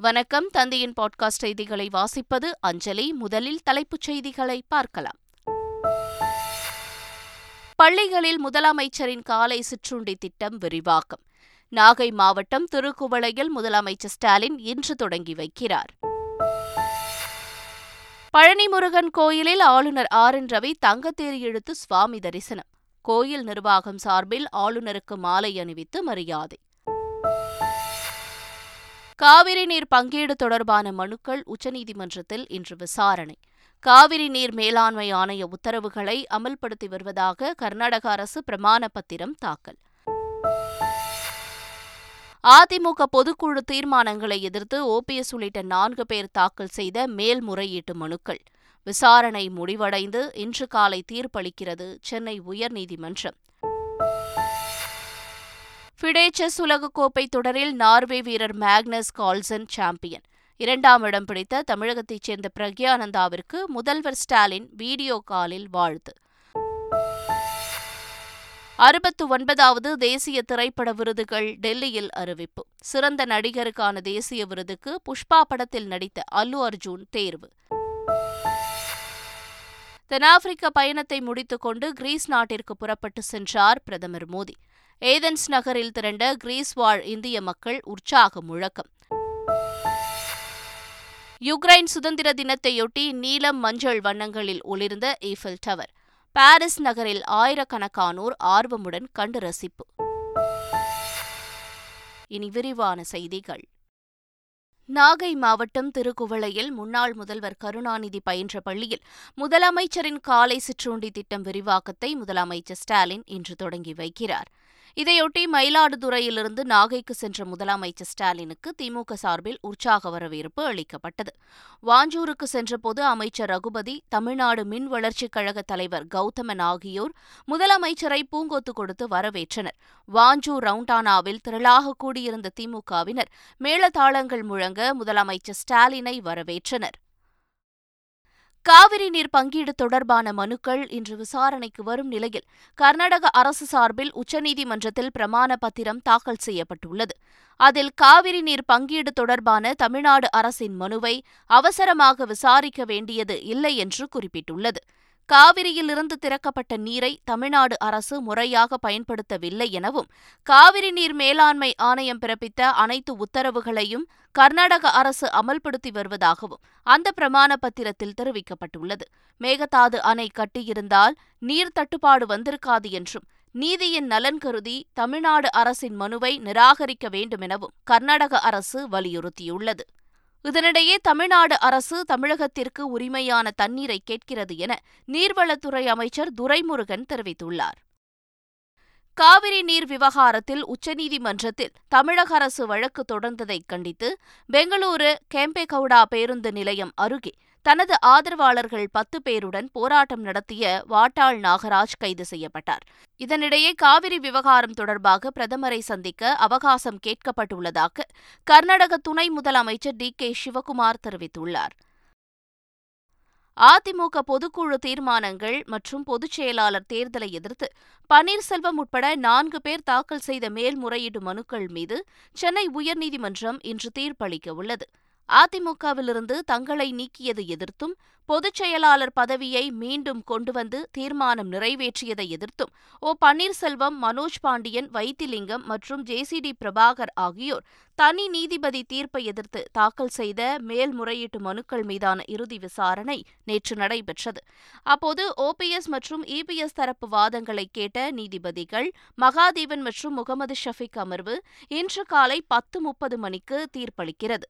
வணக்கம். தந்தையின் பாட்காஸ்ட் செய்திகளை வாசிப்பது அஞ்சலி. முதலில் தலைப்புச் செய்திகளை பார்க்கலாம். பள்ளிகளில் முதலமைச்சரின் காலை சிற்றுண்டி திட்டம் விரிவாக்கம். நாகை மாவட்டம் திருக்குவளையில் முதலமைச்சர் ஸ்டாலின் இன்று தொடங்கி வைக்கிறார். பழனிமுருகன் கோயிலில் ஆளுநர் ஆர். என். ரவி தங்கத்தேர் இழுத்து சுவாமி தரிசனம். கோயில் நிர்வாகம் சார்பில் ஆளுநருக்கு மாலை அணிவித்து மரியாதை. காவிரி நீர் பங்கீடு தொடர்பான மனுக்கள் உச்சநீதிமன்றத்தில் இன்று விசாரணை. காவிரி நீர் மேலாண்மை ஆணைய உத்தரவுகளை அமல்படுத்தி வருவதாக கர்நாடக அரசு பிரமாண பத்திரம் தாக்கல். அதிமுக பொதுக்குழு தீர்மானங்களை எதிர்த்து ஓபிஎஸ் உள்ளிட்ட நான்கு பேர் தாக்கல் செய்த மேல்முறையீட்டு மனுக்கள். விசாரணை முடிவடைந்து இன்று காலை தீர்ப்பளிக்கிறது சென்னை உயர்நீதிமன்றம். ஃபிடே செஸ் உலகக்கோப்பை தொடரில் நார்வே வீரர் மேக்னஸ் கால்சன் சாம்பியன். இரண்டாம் இடம் பிடித்த தமிழகத்தைச் சேர்ந்த பிரக்யானந்தாவிற்கு முதல்வர் ஸ்டாலின் வீடியோ காலில் வாழ்த்து. அறுபத்து ஒன்பதாவது தேசிய திரைப்பட விருதுகள் டெல்லியில் அறிவிப்பு. சிறந்த நடிகருக்கான தேசிய விருதுக்கு புஷ்பா படத்தில் நடித்த அல்லு அர்ஜூன் தேர்வு. தென்னாப்பிரிக்க பயணத்தை முடித்துக்கொண்டு கிரீஸ் நாட்டிற்கு புறப்பட்டு சென்றார் பிரதமர் மோடி. ஏதென்ஸ் நகரில் திரண்ட கிரீஸ் வாழ் இந்திய மக்கள் உற்சாக முழக்கம். யுக்ரைன் சுதந்திர தினத்தையொட்டி நீலம் மஞ்சள் வண்ணங்களில் ஒளிர்ந்த ஈஃபில் டவர் பாரிஸ் நகரில் ஆயிரக்கணக்கானோர் ஆர்வமுடன் கண்டு ரசிப்பு. இனி விரிவான செய்திகள். நாகை மாவட்டம் திருக்குவளையில் முன்னாள் முதல்வர் கருணாநிதி பயின்ற பள்ளியில் முதலமைச்சரின் காலை சிற்றுண்டி திட்டம் விரிவாக்கத்தை முதலமைச்சர் ஸ்டாலின் இன்று தொடங்கி வைக்கிறார். இதையொட்டி மயிலாடுதுறையிலிருந்து நாகைக்கு சென்ற முதலமைச்சர் ஸ்டாலினுக்கு திமுக சார்பில் உற்சாக வரவேற்பு அளிக்கப்பட்டது. வாஞ்சூருக்கு சென்றபோது அமைச்சர் ரகுபதி தமிழ்நாடு மின் வளர்ச்சிக் கழக தலைவர் கௌதமன் ஆகியோர் முதலமைச்சரை பூங்கொத்து கொடுத்து வரவேற்றனர். வாஞ்சூர் ரவுண்டானாவில் திரளாக கூடியிருந்த திமுகவினர் மேளதாளங்கள் முழங்க முதலமைச்சர் ஸ்டாலினை வரவேற்றனர். காவிரி நீர் பங்கீடு தொடர்பான மனுக்கள் இன்று விசாரணைக்கு வரும் நிலையில் கர்நாடக அரசு சார்பில் உச்சநீதிமன்றத்தில் பிரமாண பத்திரம் தாக்கல் செய்யப்பட்டுள்ளது. அதில் காவிரி நீர் பங்கீடு தொடர்பான தமிழ்நாடு அரசின் மனுவை அவசரமாக விசாரிக்க வேண்டியது இல்லை என்று குறிப்பிட்டுள்ளது. காவிரியிலிருந்து திறக்கப்பட்ட நீரை தமிழ்நாடு அரசு முறையாக பயன்படுத்தவில்லை எனவும் காவிரி நீர் மேலாண்மை ஆணையம் பிறப்பித்த அனைத்து உத்தரவுகளையும் கர்நாடக அரசு அமல்படுத்தி வருவதாகவும் அந்த பிரமாண பத்திரத்தில் தெரிவிக்கப்பட்டுள்ளது. மேகதாது அணை கட்டியிருந்தால் நீர் தட்டுப்பாடு வந்திருக்காது என்றும் நீதியின் நலன் கருதி தமிழ்நாடு அரசின் மனுவை நிராகரிக்க வேண்டுமெனவும் கர்நாடக அரசு வலியுறுத்தியுள்ளது. இதனிடையே தமிழ்நாடு அரசு தமிழகத்திற்கு உரிமையான தண்ணீரை கேட்கிறது என நீர்வளத்துறை அமைச்சர் துரைமுருகன் தெரிவித்துள்ளார். காவிரி நீர் விவகாரத்தில் உச்சநீதிமன்றத்தில் தமிழக அரசு வழக்கு தொடர்ந்ததைக் கண்டித்து பெங்களூரு கேம்பேகவுடா பேருந்து நிலையம் அருகே தனது ஆதரவாளர்கள் பத்து பேருடன் போராட்டம் நடத்திய வாட்டாள் நாகராஜ் கைது செய்யப்பட்டார். இதனிடையே காவிரி விவகாரம் தொடர்பாக பிரதமரை சந்திக்க அவகாசம் கேட்கப்பட்டுள்ளதாக கர்நாடக துணை முதலமைச்சர் டி. கே. சிவகுமார் தெரிவித்துள்ளார். அதிமுக பொதுக்குழு தீர்மானங்கள் மற்றும் பொதுச் செயலாளர் தேர்தலை எதிர்த்து பன்னீர்செல்வம் உட்பட நான்கு பேர் தாக்கல் செய்த மேல்முறையீடு மனுக்கள் மீது சென்னை உயர்நீதிமன்றம் இன்று தீர்ப்பளிக்க உள்ளது. அதிமுகவிலிருந்து தங்களை நீக்கியதை எதிர்த்தும் பொதுச் செயலாளர் பதவியை மீண்டும் கொண்டு வந்து தீர்மானம் நிறைவேற்றியதை எதிர்த்தும் ஓ பன்னீர்செல்வம் மனோஜ் பாண்டியன் வைத்திலிங்கம் மற்றும் ஜேசிடி பிரபாகர் ஆகியோர் தனி நீதிபதி தீர்ப்பை எதிர்த்து தாக்கல் செய்த மேல்முறையீட்டு மனுக்கள் மீதான இறுதி விசாரணை நேற்று நடைபெற்றது. அப்போது ஓபிஎஸ் மற்றும் இபிஎஸ் தரப்பு வாதங்களை கேட்ட நீதிபதிகள் மகாதேவன் மற்றும் முகமது ஷஃபிக் அமர்வு இன்று காலை பத்து முப்பது மணிக்கு தீர்ப்பளிக்கிறது.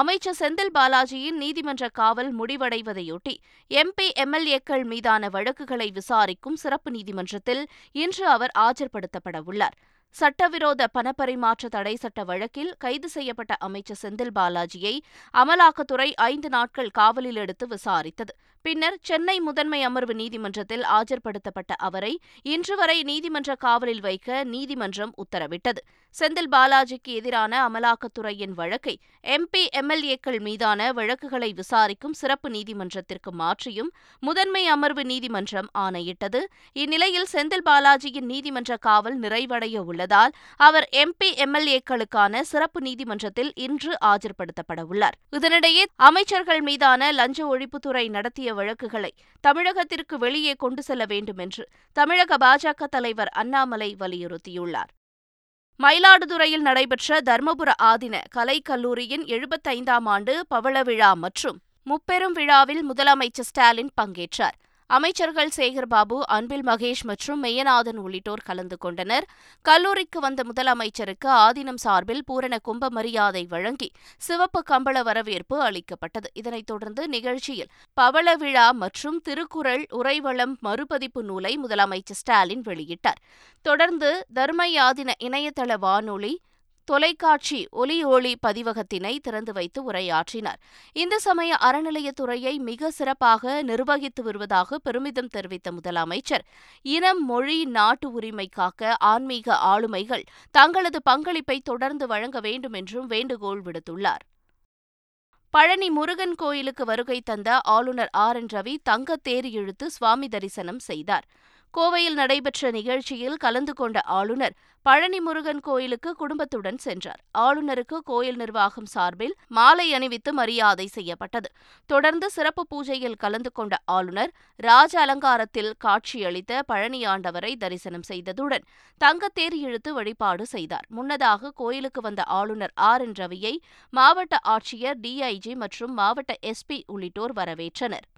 அமைச்சர் செந்தில் பாலாஜியின் நீதிமன்ற காவல் முடிவடைவதையொட்டி எம்பி எம்எல்ஏக்கள் மீதான வழக்குகளை விசாரிக்கும் சிறப்பு நீதிமன்றத்தில் இன்று அவர் ஆஜர்படுத்தப்பட உள்ளார். சட்டவிரோத பணப்பரிமாற்ற தடை சட்ட வழக்கில் கைது செய்யப்பட்ட அமைச்சர் செந்தில் பாலாஜியை அமலாக்கத்துறை ஐந்து நாட்கள் காவலில் எடுத்து விசாரித்தது. பின்னர் சென்னை முதன்மை அமர்வு நீதிமன்றத்தில் ஆஜர்படுத்தப்பட்ட அவரை இன்று வரை நீதிமன்ற காவலில் வைக்க நீதிமன்றம் உத்தரவிட்டது. செந்தில் பாலாஜிக்கு எதிரான அமலாக்கத்துறையின் வழக்கை எம்பி எம்எல்ஏக்கள் மீதான வழக்குகளை விசாரிக்கும் சிறப்பு நீதிமன்றத்திற்கு மாற்றியும் முதன்மை அமர்வு நீதிமன்றம் ஆணையிட்டது. இந்நிலையில் செந்தில் பாலாஜியின் நீதிமன்ற காவல் நிறைவடைய உள்ளதால் அவர் எம்பி எம்எல்ஏக்களுக்கான சிறப்பு நீதிமன்றத்தில் இன்று ஆஜர்படுத்தப்பட உள்ளார். இதனிடையே அமைச்சர்கள் மீதான லஞ்ச ஒழிப்புத்துறை நடத்திய வழக்குகளை தமிழகத்திற்கு வெளியே கொண்டு செல்ல வேண்டும் என்று தமிழக பாஜக தலைவர் அண்ணாமலை வலியுறுத்தியுள்ளார். மயிலாடுதுறையில் நடைபெற்ற தர்மபுர ஆதின கலைக்கல்லூரியின் எழுபத்தைந்தாம் ஆண்டு பவள விழா மற்றும் முப்பெரும் விழாவில் முதலமைச்சர் ஸ்டாலின் பங்கேற்றார். அமைச்சர்கள் சேகர்பாபு அன்பில் மகேஷ் மற்றும் மெய்யநாதன் உள்ளிட்டோர் கலந்து கொண்டனர். கல்லூரிக்கு வந்த முதலமைச்சருக்கு ஆதீனம் சார்பில் பூரண கும்ப மரியாதை வழங்கி சிவப்பு கம்பள வரவேற்பு அளிக்கப்பட்டது. இதனைத் தொடர்ந்து நிகழ்ச்சியில் பவள விழா மற்றும் திருக்குறள் உரைவளம் மறுபதிப்பு நூலை முதலமைச்சர் ஸ்டாலின் வெளியிட்டார். தொடர்ந்து தர்மயாதின இணையதள வானொலி தொலைக்காட்சி ஒலி ஒளி பதிவகத்தினை திறந்து வைத்து உரையாற்றினார். இந்து சமய அறநிலையத்துறையை மிக சிறப்பாக நிர்வகித்து வருவதாக பெருமிதம் தெரிவித்த முதலமைச்சர் இனம் மொழி நாட்டு உரிமை காக்க ஆன்மீக ஆளுமைகள் தங்களது பங்களிப்பை தொடர்ந்து வழங்க வேண்டும் என்றும் வேண்டுகோள் விடுத்துள்ளார். பழனி முருகன் கோயிலுக்கு வருகை தந்த ஆளுநர் ஆர். என். ரவி தங்கத் தேர் இழுத்து சுவாமி தரிசனம் செய்தார். கோவையில் நடைபெற்ற நிகழ்ச்சியில் கலந்து கொண்ட ஆளுநர் பழனி முருகன் கோயிலுக்கு குடும்பத்துடன் சென்றார். ஆளுநருக்கு கோயில் நிர்வாகம் சார்பில் மாலை அணிவித்து மரியாதை செய்யப்பட்டது. தொடர்ந்து சிறப்பு பூஜையில் கலந்து கொண்ட ஆளுநர் ராஜ அலங்காரத்தில் காட்சியளித்த பழனி ஆண்டவரை தரிசனம் செய்ததுடன் தங்கத்தேர் இழுத்து வழிபாடு செய்தார். முன்னதாக கோயிலுக்கு வந்த ஆளுநர் ஆர். என். ரவியை மாவட்ட ஆட்சியர் டிஐஜி மற்றும் மாவட்ட எஸ்பி உள்ளிட்டோர் வரவேற்றனர்.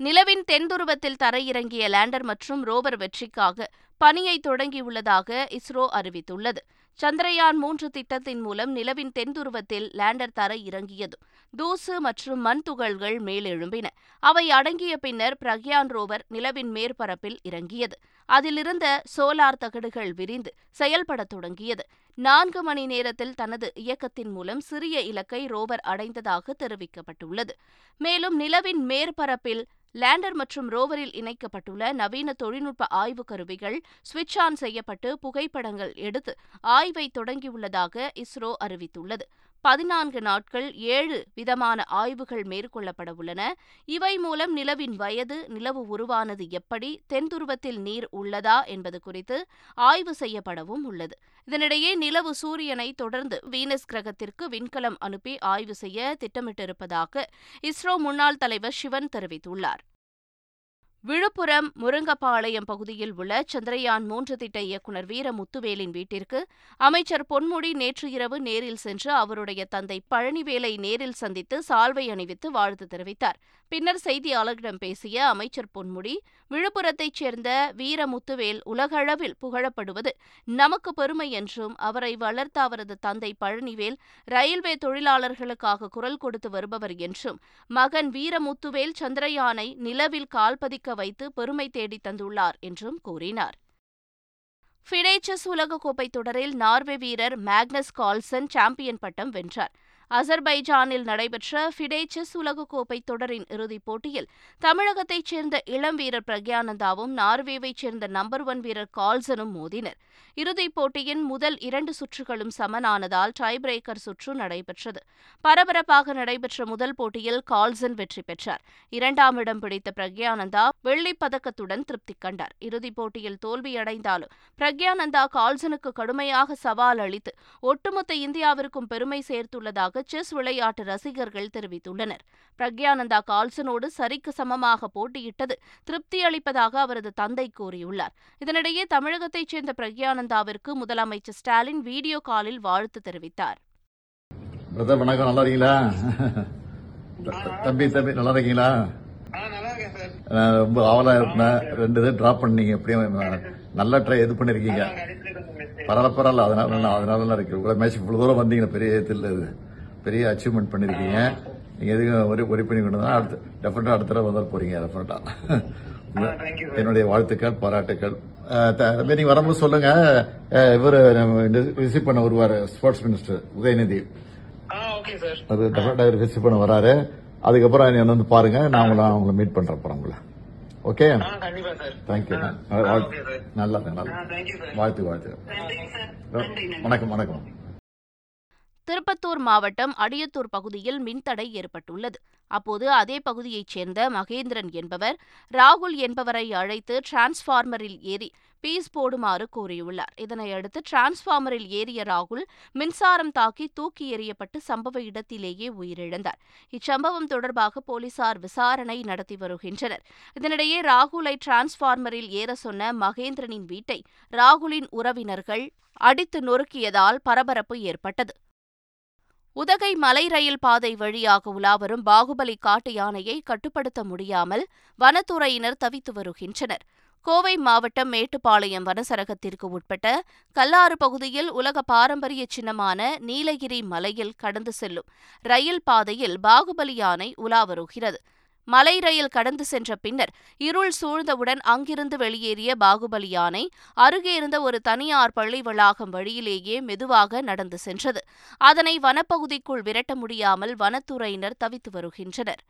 நிலவின் தென்துருவத்தில் தரையிறங்கிய லேண்டர் மற்றும் ரோவர் வெற்றிக்காக பணியை தொடங்கியுள்ளதாக இஸ்ரோ அறிவித்துள்ளது. சந்திரயான் மூன்று திட்டத்தின் மூலம் நிலவின் தென்துருவத்தில் லேண்டர் தரை இறங்கியது தூசு மற்றும் மண் துகள்கள் மேலெழும்பின. அவை அடங்கிய பின்னர் பிரக்யான் ரோவர் நிலவின் மேற்பரப்பில் இறங்கியது. அதிலிருந்த சோலார் தகடுகள் விரிந்து செயல்படத் தொடங்கியது. நான்கு மணி நேரத்தில் தனது இயக்கத்தின் மூலம் சிறிய இலக்கை ரோவர் அடைந்ததாக தெரிவிக்கப்பட்டுள்ளது. மேலும் நிலவின் மேற்பரப்பில் லேண்டர் மற்றும் ரோவரில் இணைக்கப்பட்டுள்ள நவீன தொழில்நுட்ப ஆய்வு கருவிகள் சுவிட்ச் ஆன் செய்யப்பட்டு புகைப்படங்கள் எடுத்து ஆய்வை தொடங்கியுள்ளதாக இஸ்ரோ அறிவித்துள்ளது. பதினான்கு நாட்கள் ஏழு விதமான ஆய்வுகள் மேற்கொள்ளப்பட உள்ளன இவை மூலம் நிலவின் வயது நிலவு உருவானது எப்படி தென்துருவத்தில் நீர் உள்ளதா என்பது குறித்து ஆய்வு செய்யப்படவும் உள்ளது. இதனிடையே நிலவு சூரியனை தொடர்ந்து வீனஸ் கிரகத்திற்கு விண்கலம் அனுப்பி ஆய்வு செய்ய திட்டமிட்டிருப்பதாக இஸ்ரோ முன்னாள் தலைவர் சிவன் தெரிவித்துள்ளார். விழுப்புரம் முருங்கப்பாளையம் பகுதியில் உள்ள சந்திரயான் மூன்று திட்ட இயக்குநர் வீரமுத்துவேலின் வீட்டிற்கு அமைச்சர் பொன்முடி நேற்று இரவு நேரில் சென்று அவருடைய தந்தை பழனிவேலை நேரில் சந்தித்து சால்வை அணிவித்து வாழ்த்து தெரிவித்தார். பின்னர் செய்தியாளர்களிடம் பேசிய அமைச்சர் பொன்முடி விழுப்புரத்தைச் சேர்ந்த வீரமுத்துவேல் உலகளவில் புகழப்படுவது நமக்கு பெருமை என்றும் அவரை வளர்த்த அவரது தந்தை பழனிவேல் ரயில்வே தொழிலாளர்களுக்காக குரல் கொடுத்து வருபவர் என்றும் மகன் வீரமுத்துவேல் சந்திரயானை நிலவில் கால்பதிக்க வைத்து பெருமை தேடித் தந்துள்ளார் என்றும் கூறினார். ஃபிடேச்சஸ் உலகக்கோப்பை தொடரில் நார்வே வீரர் மேக்னஸ் கால்சன் சாம்பியன் பட்டம் வென்றார். அசர்பைஜானில் நடைபெற்ற ஃபிடே செஸ் உலகக்கோப்பை தொடரின் இறுதிப் போட்டியில் தமிழகத்தைச் சேர்ந்த இளம் வீரர் பிரக்யானந்தாவும் நார்வேவைச் சேர்ந்த நம்பர் ஒன் வீரர் கால்சனும் மோதினர். இறுதிப் போட்டியின் முதல் இரண்டு சுற்றுகளும் சமனானதால் டை பிரேக்கர் சுற்று நடைபெற்றது. பரபரப்பாக நடைபெற்ற முதல் போட்டியில் கால்சன் வெற்றி பெற்றார். இரண்டாம் இடம் பிடித்த பிரக்யானந்தா வெள்ளிப் பதக்கத்துடன் திருப்தி கண்டார். இறுதிப் போட்டியில் தோல்வியடைந்தாலும் பிரக்யானந்தா கால்சனுக்கு கடுமையாக சவால் அளித்து ஒட்டுமொத்த இந்தியாவிற்கும் பெருமை சேர்த்துள்ளதாக செஸ் விளையாட்டு ரசிகர்கள் தெரிவித்துள்ளனர். பிரக்யானந்தா கால்சனோடு சரிக்கு சமமாக போட்டியிட்டது. திருப்தி அளிப்பதாக அவரது தந்தை கூறியுள்ளார். இதனிடையே தமிழகத்தைச் சேர்ந்த பிரக்யானந்தாவிற்கு முதலமைச்சர் ஸ்டாலின் வீடியோ காலில் வாழ்த்து தெரிவித்தார். பிரதர் வணக்கம். நல்லா இருக்கீங்களா? தம்பி தம்பி நல்லா இருக்கீங்களா? நான் ரொம்ப ஆவலா இருந்தேன் ரெண்டு இது டிராப் பண்ணீங்க. எப்படியும் நல்ல ட்ரை இது பண்ணிருக்கீங்க. பரவாயில்ல பரவாயில்ல. அதனால அதனால இருக்கு. இவ்வளவு மேட்ச் இவ்வளவு தூரம் வந்தீங்க. பெரிய இது. பெரிய அச்சீவ்மெண்ட் பண்ணிருக்கீங்க. நீங்க எதுக்கும் ஒரு ஒரி பண்ணி கொண்டு அடுத்து டெஃபினட்டா அடுத்த தடவை வந்தால் போறீங்க டெஃபினட்டா தேங்க்யூ என்னுடைய வாழ்த்துக்கள் பாராட்டுக்கள். அஹ், த- தம்பி, நீங்க வரும்போது சொல்லுங்க. அஹ், இவரு விசிட் பண்ண வருவாரு ஸ்போர்ட்ஸ் மினிஸ்டர் உதயநிதி. அது டெஃபினட்டா விசிட் பண்ண வராரு. அதுக்கப்புறம் என்னை வந்து பாருங்க நான் உங்களை உங்களை மீட் பண்றேன் அப்புறம் உங்களை. ஓகே தேங்க்யூ நல்லா நல்லா வாழ்த்து. வாழ்த்து வணக்கம் வணக்கம். திருப்பத்தூர் மாவட்டம் அடியத்தூர் பகுதியில் மின்தடை ஏற்பட்டுள்ளது. அப்போது அதே பகுதியைச் சேர்ந்த மகேந்திரன் என்பவர் ராகுல் என்பவரை அழைத்து டிரான்ஸ்ஃபார்மரில் ஏறி பீஸ் போடுமாறு கூறியுள்ளார். இதனையடுத்து டிரான்ஸ்ஃபார்மரில் ஏறிய ராகுல் மின்சாரம் தாக்கி தூக்கி எறியப்பட்டு சம்பவ இடத்திலேயே உயிரிழந்தார். இச்சம்பவம் தொடர்பாக போலீசார் விசாரணை நடத்தி வருகின்றனர். இதனிடையே ராகுலை டிரான்ஸ்ஃபார்மரில் ஏற சொன்ன மகேந்திரனின் வீட்டை ராகுலின் உறவினர்கள் அடித்து நொறுக்கியதால் பரபரப்பு ஏற்பட்டது. உதகை மலை ரயில் பாதை வழியாக உலாவரும் பாகுபலி காட்டு யானையை கட்டுப்படுத்த முடியாமல் வனத்துறையினர் தவித்து வருகின்றனர். கோவை மாவட்டம் மேட்டுப்பாளையம் வனசரகத்திற்கு உட்பட்ட கல்லாறு பகுதியில் உலக பாரம்பரிய சின்னமான நீலகிரி மலையில் கடந்து செல்லும் ரயில் பாதையில் பாகுபலி யானை உலா வருகிறது மலை ரயில் கடந்து சென்ற பின்னர் இருள் சூழ்ந்தவுடன் அங்கிருந்து வெளியேறிய பாகுபலி யானை அருகே இருந்த ஒரு தனியார் பள்ளி வளாகம் வழியிலேயே மெதுவாக நடந்து சென்றது. அதனை வனப்பகுதிக்குள் விரட்ட முடியாமல் வனத்துறையினர் தவித்து வருகின்றனர்.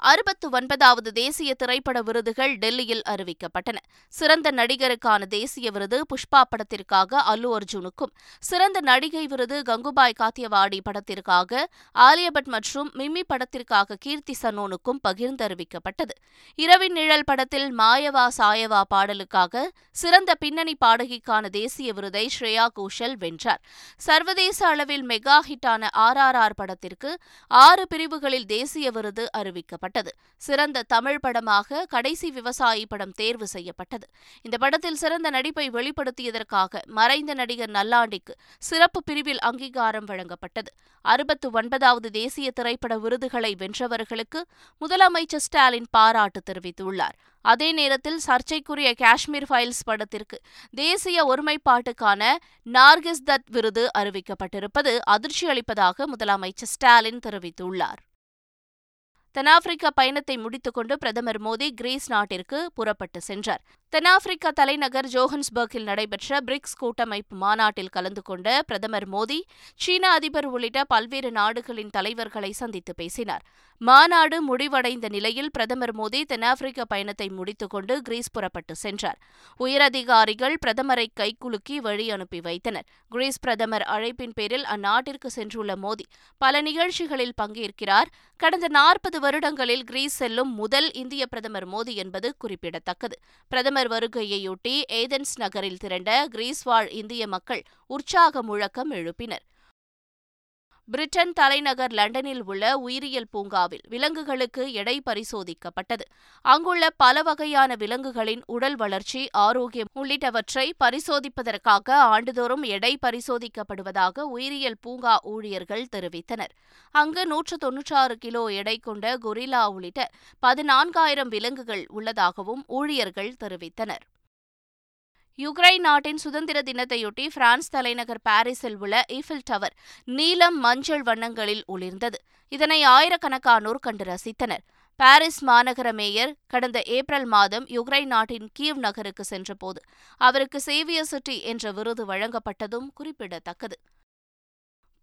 அறுபத்து ஒன்பதாவது தேசிய திரைப்பட விருதுகள் டெல்லியில் அறிவிக்கப்பட்டன. சிறந்த நடிகருக்கான தேசிய விருது புஷ்பா படத்திற்காக அல்லு அர்ஜுனுக்கும். சிறந்த நடிகை விருது கங்குபாய் காத்தியவாடி படத்திற்காக ஆலியா பட் மற்றும் மிம்மி படத்திற்காக கீர்த்தி சனோனுக்கும் பகிர்ந்து அறிவிக்கப்பட்டது. இரவின் நிழல் படத்தில் மாயவா சாயவா பாடலுக்காக சிறந்த பின்னணி பாடகிக்கான தேசிய விருதை ஸ்ரேயா கோஷல் வென்றார். சர்வதேச அளவில் மெகா ஹிட்டான ஆர் ஆர் ஆர் படத்திற்கு ஆறு பிரிவுகளில் தேசிய விருது அறிவிக்கப்பட்டது. சிறந்த தமிழ் படமாக கடைசி விவசாயி படம் தேர்வு செய்யப்பட்டது. இந்த படத்தில் சிறந்த நடிப்பை வெளிப்படுத்தியதற்காக மறைந்த நடிகர் நல்லாண்டிக்கு சிறப்பு பிரிவில் அங்கீகாரம் வழங்கப்பட்டது. அறுபத்து ஒன்பதாவது தேசிய திரைப்பட விருதுகளை வென்றவர்களுக்கு முதலமைச்சர் ஸ்டாலின் பாராட்டு தெரிவித்துள்ளார். அதே நேரத்தில் சர்ச்சைக்குரிய காஷ்மீர் ஃபைல்ஸ் படத்திற்கு தேசிய ஒருமைப்பாட்டுக்கான நார்கிஸ் தத் விருது அறிவிக்கப்பட்டிருப்பது அதிர்ச்சியளிப்பதாக முதலமைச்சர் ஸ்டாலின் தெரிவித்துள்ளார். தென்னாப்பிரிக்க பயணத்தை முடித்துக்கொண்டு பிரதமர் மோடி கிரீஸ் நாட்டிற்கு புறப்பட்டு சென்றார். தென்னாப்பிரிக்க தலைநகர் ஜோஹன்ஸ்பர்க்கில் நடைபெற்ற பிரிக்ஸ் கூட்டமைப்பு மாநாட்டில் கலந்து கொண்ட பிரதமர் மோடி சீன அதிபர் உள்ளிட்ட பல்வேறு நாடுகளின் தலைவர்களை சந்தித்து பேசினார். மாநாடு முடிவடைந்த நிலையில் பிரதமர் மோடி தென்னாப்பிரிக்க பயணத்தை முடித்துக்கொண்டு கிரீஸ் புறப்பட்டு சென்றார். உயரதிகாரிகள் பிரதமரை கைக்குலுக்கி வழி அனுப்பி வைத்தனர். கிரீஸ் பிரதமர் அழைப்பின் பேரில் அந்நாட்டிற்கு சென்றுள்ள மோடி பல நிகழ்ச்சிகளில் பங்கேற்கிறார். கடந்த நாற்பது வருடங்களில் கிரீஸ் செல்லும் முதல் இந்திய பிரதமர் மோடி என்பது குறிப்பிடத்தக்கது. பிரதமர் வருகையையொட்டி ஏதென்ஸ் நகரில் திரண்ட கிரீஸ் வாழ் இந்திய மக்கள் உற்சாக முழக்கம் எழுப்பினர். பிரிட்டன் தலைநகர் லண்டனில் உள்ள உயிரியல் பூங்காவில் விலங்குகளுக்கு எடை பரிசோதிக்கப்பட்டது. அங்குள்ள பல வகையான விலங்குகளின் உடல் வளர்ச்சி ஆரோக்கியம் உள்ளிட்டவற்றை பரிசோதிப்பதற்காக ஆண்டுதோறும் எடை பரிசோதிக்கப்படுவதாக உயிரியல் பூங்கா ஊழியர்கள் தெரிவித்தனர். அங்கு நூற்று தொன்னூற்றாறு கிலோ எடை கொண்ட கொரில்லா உள்ளிட்ட பதினான்காயிரம் விலங்குகள் உள்ளதாகவும் ஊழியர்கள் தெரிவித்தனர். யுக்ரைன் நாட்டின் சுதந்திர தினத்தையொட்டி பிரான்ஸ் தலைநகர் பாரிஸில் உள்ள ஈஃபில் டவர் நீலம் மஞ்சள் வண்ணங்களில் ஒளிர்ந்தது. இதனை ஆயிரக்கணக்கானோர் கண்டு ரசித்தனர். பாரிஸ் மாநகர மேயர் கடந்த ஏப்ரல் மாதம் யுக்ரைன் நாட்டின் கீவ் நகருக்கு சென்றபோது அவருக்கு சேவியர் சிட்டி என்ற விருது வழங்கப்பட்டதும் குறிப்பிடத்தக்கது.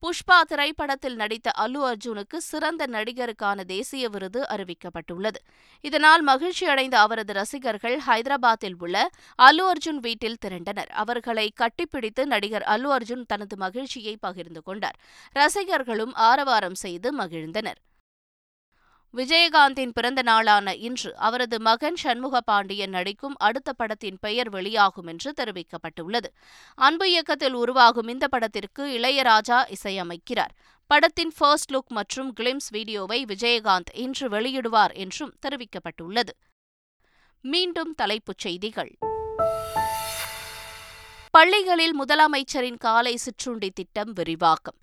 புஷ்பா திரைப்படத்தில் நடித்த அல்லு அர்ஜுனுக்கு சிறந்த நடிகருக்கான தேசிய விருது அறிவிக்கப்பட்டுள்ளது. இதனால் மகிழ்ச்சியடைந்த அவரது ரசிகர்கள் ஹைதராபாத்தில் உள்ள அல்லு அர்ஜுன் வீட்டில் திரண்டனர். அவர்களை கட்டிப்பிடித்து நடிகர் அல்லு அர்ஜுன் தனது மகிழ்ச்சியை பகிர்ந்து கொண்டார். ரசிகர்களும் ஆரவாரம் செய்து மகிழ்ந்தனர். விஜயகாந்தின் பிறந்த நாளான இன்று அவரது மகன் சண்முக பாண்டியன் நடிக்கும் அடுத்த படத்தின் பெயர் வெளியாகும் என்று தெரிவிக்கப்பட்டுள்ளது. அன்பு இயக்கத்தில் உருவாகும் இந்த படத்திற்கு இளையராஜா இசையமைக்கிறார். படத்தின் ஃபர்ஸ்ட் லுக் மற்றும் கிளிம்ஸ் வீடியோவை விஜயகாந்த் இன்று வெளியிடுவார் என்றும் தெரிவிக்கப்பட்டுள்ளது. மீண்டும் தலைப்புச் செய்திகள். பள்ளிகளில் முதலமைச்சரின் காலை சிற்றுண்டி திட்டம் விரிவாக்கம்.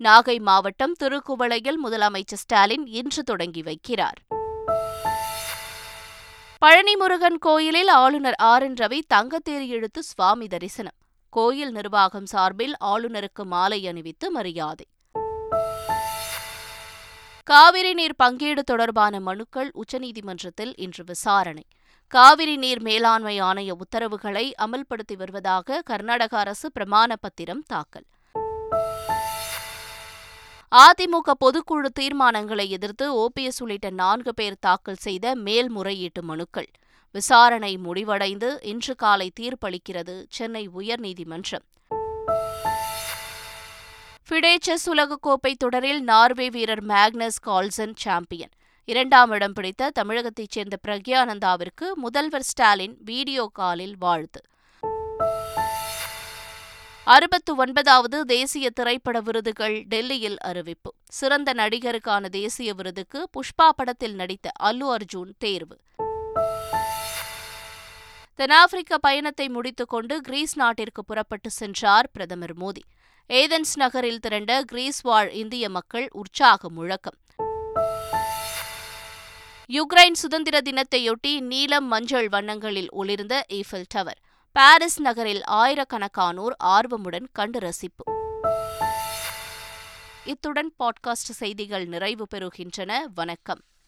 நாகை மாவட்டம் திருக்குவளையில் முதலமைச்சர் ஸ்டாலின் இன்று தொடங்கி வைக்கிறார். பழனி முருகன் கோயிலில் ஆளுநர் ஆர். என். ரவி தங்கத்தேர் இழுத்து சுவாமி தரிசனம். கோயில் நிர்வாகம் சார்பில் ஆளுநருக்கு மாலை அணிவித்து மரியாதை. காவிரி நீர் பங்கீடு தொடர்பான மனுக்கள் உச்சநீதிமன்றத்தில் இன்று விசாரணை. காவிரி நீர் மேலாண்மை ஆணைய உத்தரவுகளை அமல்படுத்தி வருவதாக கர்நாடக அரசு பிரமாண பத்திரம் தாக்கல். அதிமுக பொதுக்குழு தீர்மானங்களை எதிர்த்து ஓபிஎஸ் உள்ளிட்ட நான்கு பேர் தாக்கல் செய்த மேல்முறையீட்டு மனுக்கள். விசாரணை முடிவடைந்து இன்று காலை தீர்ப்பளிக்கிறது சென்னை உயர்நீதிமன்றம். ஃபிடே செஸ் உலகக்கோப்பை தொடரில் நார்வே வீரர் மேக்னஸ் கால்சன் சாம்பியன். இரண்டாம் இடம் பிடித்த தமிழகத்தைச் சேர்ந்த பிரக்யானந்தாவிற்கு முதல்வர் ஸ்டாலின் வீடியோ காலில் வாழ்த்து. அறுபத்து ஒன்பதாவது தேசிய திரைப்பட விருதுகள் டெல்லியில் அறிவிப்பு. சிறந்த நடிகருக்கான தேசிய விருதுக்கு புஷ்பா படத்தில் நடித்த அல்லு அர்ஜுன் தேர்வு. தென்னாப்பிரிக்க பயணத்தை முடித்துக்கொண்டு கிரீஸ் நாட்டிற்கு புறப்பட்டு சென்றார் பிரதமர் மோடி. ஏதென்ஸ் நகரில் திரண்ட கிரீஸ் வாழ் இந்திய மக்கள் உற்சாக முழக்கம். யுக்ரைன் சுதந்திர தினத்தையொட்டி நீலம் மஞ்சள் வண்ணங்களில் ஒளிர்ந்த ஈஃபில் டவர் பாரிஸ் நகரில் ஆயிரக்கணக்கானோர் ஆர்வமுடன் கண்டு ரசிப்பு. இத்துடன் பாட்காஸ்ட் செய்திகள் நிறைவு பெறுகின்றன. வணக்கம்.